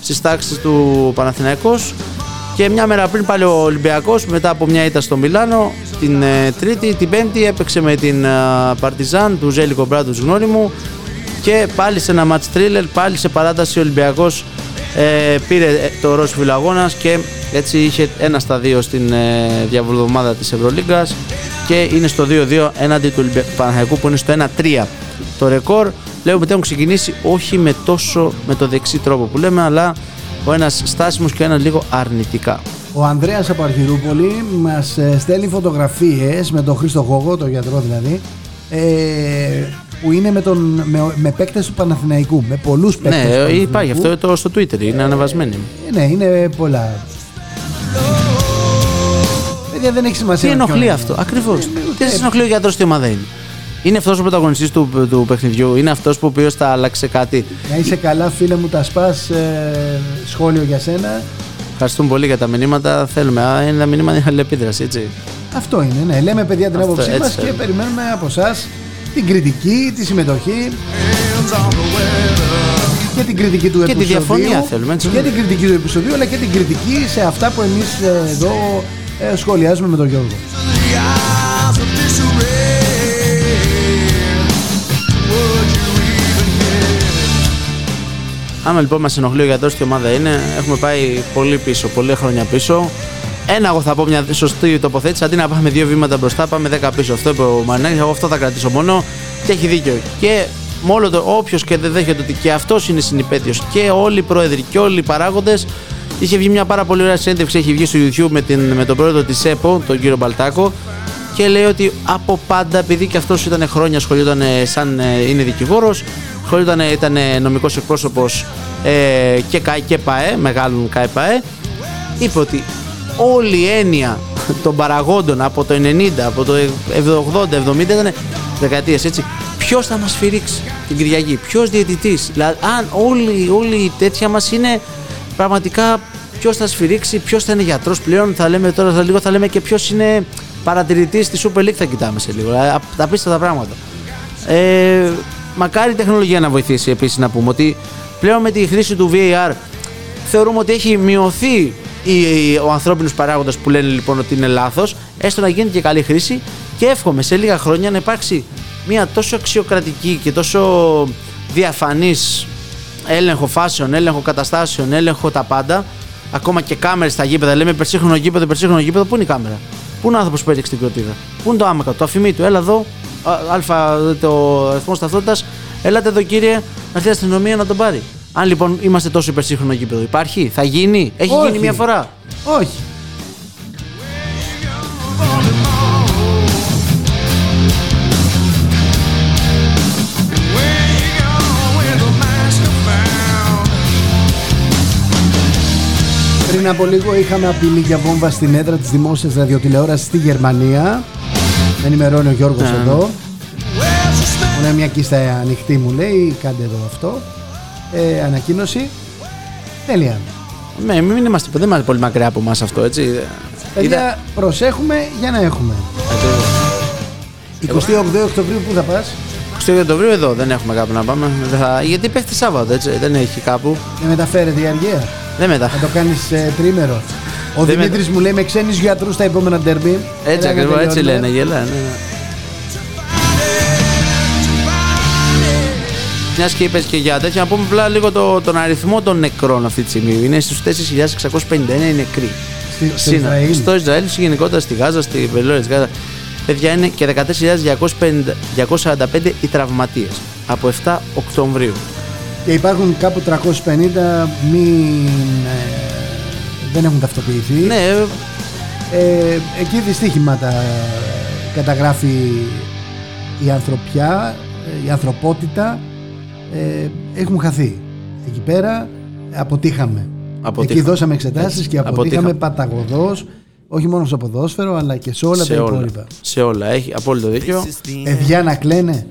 στις τάξεις του Παναθηναϊκός. Και μια μέρα πριν πάλι ο Ολυμπιακός μετά από μια ήττα στο Μιλάνο την ε, Τρίτη, την Πέμπτη έπαιξε με την ε, Παρτιζάν του Ζέλικο Μπράτους γνώριμου και πάλι σε ένα match thriller, πάλι σε παράταση ο Ολυμπιακός ε, πήρε ε, το ροζ φιλαγώνας και έτσι είχε ένα στα δύο στην ε, διαβολοδομάδα της Ευρωλίγκας και είναι στο 2-2 έναντι του Ολυμπια- Παναθηναϊκού που είναι στο 1-3 το ρεκόρ βλέπουμε ότι έχουν ξεκινήσει όχι με τόσο με το δεξί τρόπο που λέμε αλλά ο ένας στάσιμος και ο ένας λίγο αρνητικά Ο Ανδρέας από Αρχιρούπολη μας ε, στέλνει φωτογραφίες με τον Χρήστο Γόγο, τον γιατρό δηλαδή, ε, που είναι με, τον, με, με παίκτες του Παναθηναϊκού, με πολλούς παίκτες του ναι Παναθηναϊκού. υπάρχει αυτό το, στο Twitter είναι ανεβασμένη Ε, ναι, είναι πολλά. Παιδιά δεν έχει σημασία. Τι με ενοχλεί ποιον αυτό, είναι. ακριβώς. Ε, Τι ε, σα ενοχλεί ο γιατρός τι ομάδα είναι. Είναι αυτός ο πρωταγωνιστής του, του παιχνιδιού, είναι αυτός που ο οποίος θα άλλαξε κάτι. Να είσαι καλά φίλε μου τα σπάς ε, σχόλιο για σένα. Ευχαριστούμε πολύ για τα μηνύματα. Θέλουμε. Α, είναι τα μηνύματα είναι αλληλεπίδραση, έτσι. Αυτό είναι, ναι. Λέμε παιδιά την Αυτό, άποψή έτσι μας και θέλουμε. περιμένουμε από εσά την κριτική, τη συμμετοχή και την κριτική του Και τη επεισοδίου. διαφωνία θέλουμε, έτσι. Και την κριτική του επεισοδίου, αλλά και την κριτική σε αυτά που εμείς ε, εδώ ε, σχολιάζουμε με τον Γιώργο. The eyes of disarray. Would you even care? Άμα λοιπόν μας ενοχλεί ο γιατρός τι ομάδα είναι, έχουμε πάει πολύ πίσω, πολύ χρόνια πίσω. Ένα, εγώ θα πω μια σωστή τοποθέτηση. Αντί να πάμε δύο βήματα μπροστά, πάμε 10 πίσω. Αυτό είπε ο Μανέκη. Εγώ αυτό θα κρατήσω μόνο. Και έχει δίκιο. Και με όλο το όποιος και δεν δέχεται ότι και αυτός είναι συνυπέτειος και όλοι οι πρόεδροι και όλοι οι παράγοντες. Είχε βγει μια πάρα πολύ ωραία συνέντευξη, έχει βγει στο YouTube με, την, με τον πρόεδρο της ΕΠΟ, τον κύριο Μπαλτάκο, και λέει ότι από πάντα, επειδή και αυτός ήταν χρόνια, ασχολιόταν ε, σαν ε, είναι δικηγόρος, ασχολιόταν, ήταν νομικός εκπρόσωπος ε, και ΚΑΕ και ΠΑΕ, μεγάλων ΚΑΕ ΠΑΕ, είπε ότι όλη η έννοια των παραγόντων από το 90, από το 80, 70 ήταν δεκαετίες έτσι. Ποιος θα μας φυρίξει την Κυριακή, ποιος διαιτητής; Δηλαδή, αν όλοι, όλοι οι τέτοια μας είναι πραγματικά ποιος θα σφυρίξει, ποιος θα είναι γιατρός πλέον. Θα λέμε τώρα θα λίγο, θα λέμε και ποιος είναι παρατηρητής στη Super League. Θα κοιτάμε σε λίγο. Δηλαδή, απ- τα απίστευτα πράγματα. Ε, μακάρι η τεχνολογία να βοηθήσει επίσης να πούμε ότι πλέον με τη χρήση του VAR θεωρούμε ότι έχει μειωθεί η- η- ο ανθρώπινος παράγοντας που λένε λοιπόν ότι είναι λάθος, έστω να γίνεται και καλή χρήση και εύχομαι σε λίγα χρόνια να υπάρξει μια τόσο αξιοκρατική και τόσο διαφανής έλεγχο φάσεων, έλεγχο καταστάσεων, έλεγχο τα πάντα. Ακόμα και κάμερες στα γήπεδα. Λέμε υπερσύγχρονο γήπεδο, υπερσύγχρονο γήπεδο. Πού είναι η κάμερα, Πού είναι ο άνθρωπος που έριξε την κροτίδα, Πού είναι το άμακα, το αφημί του. Έλα εδώ, α, αλφα το αριθμός ταυτότητα. Έλατε εδώ κύριε, να έρθει η αστυνομία να τον πάρει. Αν λοιπόν είμαστε τόσο υπερσύγχρονο γήπεδο, υπάρχει, θα γίνει, έχει Όχι. γίνει μια φορά; Όχι. Πριν από λίγο είχαμε απειλή για βόμβα στην έδρα της δημόσιας ραδιοτηλεόρασης στη Γερμανία. Με ενημερώνει ο Γιώργος Ναι. εδώ. Where's the smell? Μου είναι μια κίστα ανοιχτή μου λέει, κάντε εδώ αυτό. Ε, ανακοίνωση. Τέλεια. Ναι, μην είμαστε, δεν είμαστε πολύ μακριά από εμάς αυτό, έτσι. Παιδιά, προσέχουμε για να έχουμε. 28 Οκτωβρίου που θα πας; Στο Οκτωβρίου εδώ δεν έχουμε κάπου να πάμε. Δεν θα... Γιατί πέφτει Σάββατο, έτσι. Δεν έχει κάπου. Με μεταφέρεται η αργία. Δεν μετά. Θα το κάνεις ε, τρίμερο. Ο Δεν Δημήτρης μου λέει με ξένους γιατρούς στα επόμενα ντέρμπι. Έτσι Έλα, ακριβώς, έτσι τελειώνουμε. λένε, γελά. Ναι. Μιας και είπες και για τέτοια, να πούμε απλά λίγο το, τον αριθμό των νεκρών αυτή τη στιγμή. Είναι στους 4.651 οι νεκροί. Στη- στο Σύνα- Ισραήλ. Στο Ισραήλ, γενικότερα στη Γάζα, στη Βελόρια τη Γάζα. Παιδιά είναι και 14.245 οι τραυματίες από 7 Οκτωβρίου. Και υπάρχουν κάπου 350 μην, ε, δεν έχουν ταυτοποιηθεί. Ναι, Ε, εκεί δυστύχηματα καταγράφει η ανθρωπιά, ε, η ανθρωπότητα. Ε, έχουμε χαθεί. Εκεί πέρα αποτύχαμε. Αποτύχαμε. Εκεί δώσαμε εξετάσεις Έτσι, και αποτύχαμε, αποτύχαμε. παταγωδός, όχι μόνο στο ποδόσφαιρο αλλά και σε όλα σε τα όλα. υπόλοιπα. Σε όλα, έχει απόλυτο δίκιο. Παιδιά να κλαίνε,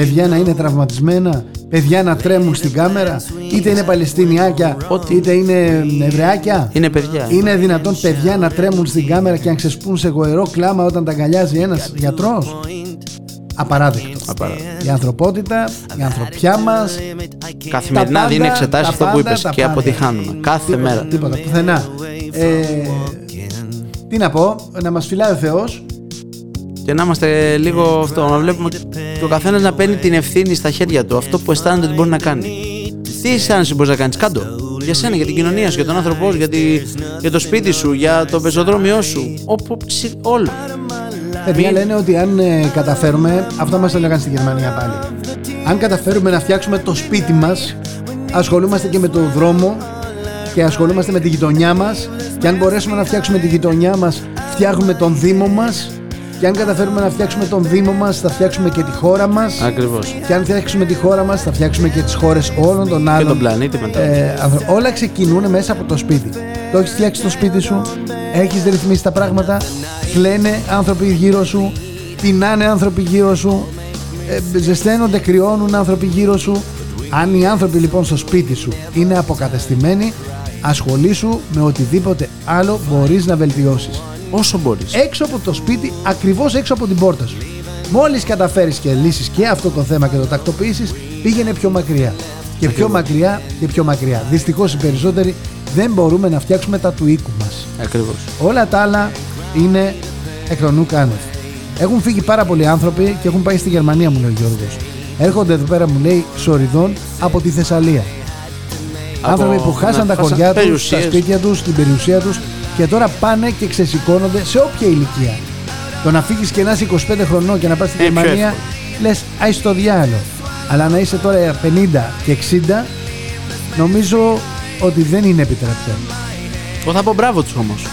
παιδιά να είναι τραυματισμένα, παιδιά να τρέμουν στην κάμερα, είτε είναι Παλαιστινιάκια, Ό,τι. είτε είναι Εβραιάκια. Είναι παιδιά. Είναι δυνατόν παιδιά να τρέμουν στην κάμερα και να ξεσπούν σε γοερό κλάμα όταν τα αγκαλιάζει ένας γιατρός. Απαράδεκτο. Η ανθρωπότητα, η ανθρωπιά μας, Καθημερινά τα δίνει πάντα, εξετάσεις τα αυτό που πάντα, είπες τα και πάντα. αποτυχάνουμε. Κάθε Τίποτα, μέρα. Τίποτα, πουθενά. Ε, τι να πω, να μας φυλάει ο Θεός Και να είμαστε λίγο αυτό, να βλέπουμε και ο καθένας να παίρνει την ευθύνη στα χέρια του. Αυτό που αισθάνεται ότι μπορεί να κάνει. Τι αισθάνεσαι μπορείς να κάνεις, κάντο. Για σένα, για την κοινωνία σου, για τον άνθρωπό σου, για, τη- για το σπίτι σου, για το πεζοδρόμιό σου. Όπου, ψι- όλο. Παιδιά λένε ότι αν ε, καταφέρουμε, αυτό μας έλεγαν στη Γερμανία πάλι. Αν καταφέρουμε να φτιάξουμε το σπίτι μας, ασχολούμαστε και με το δρόμο και ασχολούμαστε με τη γειτονιά μας και αν μπορέσουμε να φτιάξουμε τη γειτονιά μας, φτιάχνουμε τον Δήμο μας και αν καταφέρουμε να φτιάξουμε τον Δήμο μας, θα φτιάξουμε και τη χώρα μας Ακριβώς. και αν φτιάξουμε τη χώρα μας, θα φτιάξουμε και τις χώρες όλων των άλλων. Και τον πλανήτη μετά. Ε, ανθρω- όλα ξεκινούν μέσα από το σπίτι. Το έχεις φτιάξει το σπίτι σου, έχεις ρυθμίσει τα πράγματα, κλαίνε άνθρωποι γύρω σου, πεινάνε άνθρωποι γύρω σου, ε, ζεσταίνονται, κρυώνουν άνθρωποι γύρω σου. Αν οι άνθρωποι λοιπόν στο σπίτι σου είναι αποκατεστημένοι, ασχολήσου με οτιδήποτε άλλο μπορείς να βελτιώσεις. Όσο μπορείς. Έξω από το σπίτι, ακριβώς έξω από την πόρτα σου. Μόλις καταφέρεις και λύσεις και αυτό το θέμα και το τακτοποιήσεις, πήγαινε πιο μακριά. Και πιο μακριά και πιο μακριά. Δυστυχώς οι περισσότεροι δεν μπορούμε να φτιάξουμε τα του οίκου μας. Ακριβώς. Όλα τα άλλα είναι εκ των νου κάνευ. Έχουν φύγει πάρα πολλοί άνθρωποι και έχουν πάει στη Γερμανία, μου λέει ο Γιώργος. Έρχονται εδώ πέρα, μου λέει, σοριδών από τη Θεσσαλία. Άνθρωποι που χάσαν τα χωριά τους, τα περιουσίες. σπίτια τους, την περιουσία τους και τώρα πάνε και ξεσηκώνονται σε όποια ηλικία. Το να φύγεις και να είσαι 25 χρονών και να πας στη Είναι πιο Γερμανία, εύκολο. λες, άι στο διάλο. Αλλά να είσαι τώρα 50 και 60, νομίζω ότι δεν είναι επιτρεπτό. Εγώ θα πω μπράβο τους όμως.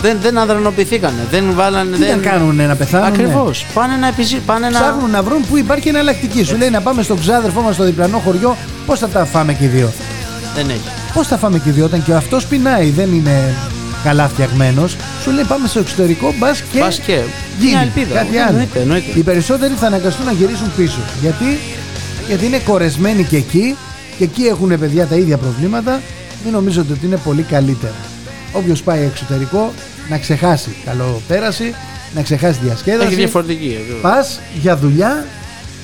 Δεν, δεν αδρανοποιηθήκανε. Δεν βάλανε. Τι δεν... να κάνουνε, να πεθάνουνε; Ακριβώς. Πάνε να επιζη... Πάνε να. Ψάχνουν να βρουν που υπάρχει εναλλακτική. Σου λέει να πάμε στον ξάδερφό μας στο διπλανό χωριό, πώς θα τα φάμε και οι δύο; Δεν έχει. Πώς θα φάμε και οι δύο όταν και αυτός πεινάει, δεν είναι καλά φτιαγμένος. Σου λέει πάμε στο εξωτερικό, μπας και. Πας και. γίνει Μια ελπίδα. Κάτι άλλο. Εννοείται, εννοείται. Οι περισσότεροι θα αναγκαστούν να γυρίσουν πίσω. Γιατί, Γιατί είναι κορεσμένοι και εκεί και εκεί έχουν παιδιά τα ίδια προβλήματα. Μην νομίζετε ότι είναι πολύ καλύτερα. Όποιος πάει εξωτερικό να ξεχάσει καλό πέραση, να ξεχάσει διασκέδαση. Έχει διαφορετική. ε, βέβαια. Πας για δουλειά,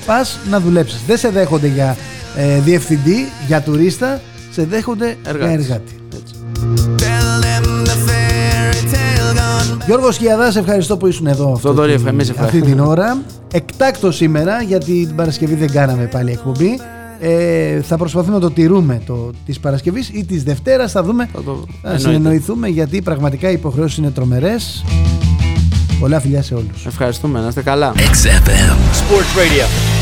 πας να δουλέψεις. Δεν σε δέχονται για ε, διευθυντή, για τουρίστα, σε δέχονται για Εργάτης. εργάτη. Γιώργος Σκιαδά, ευχαριστώ που ήσουν εδώ αυτό Θοδωρή, την- εμείς αυτή ευχαριστούμε. την ώρα. Εκτάκτος σήμερα, γιατί την Παρασκευή δεν κάναμε πάλι εκπομπή. Ε, θα προσπαθούμε να το τηρούμε το, της Παρασκευής ή της Δευτέρας θα δούμε Θα το- θα εννοείται. συνεννοηθούμε γιατί πραγματικά οι υποχρεώσεις είναι τρομερές πολλά φιλιά σε όλους Ευχαριστούμε, να είστε καλά. XFM. Sports Radio.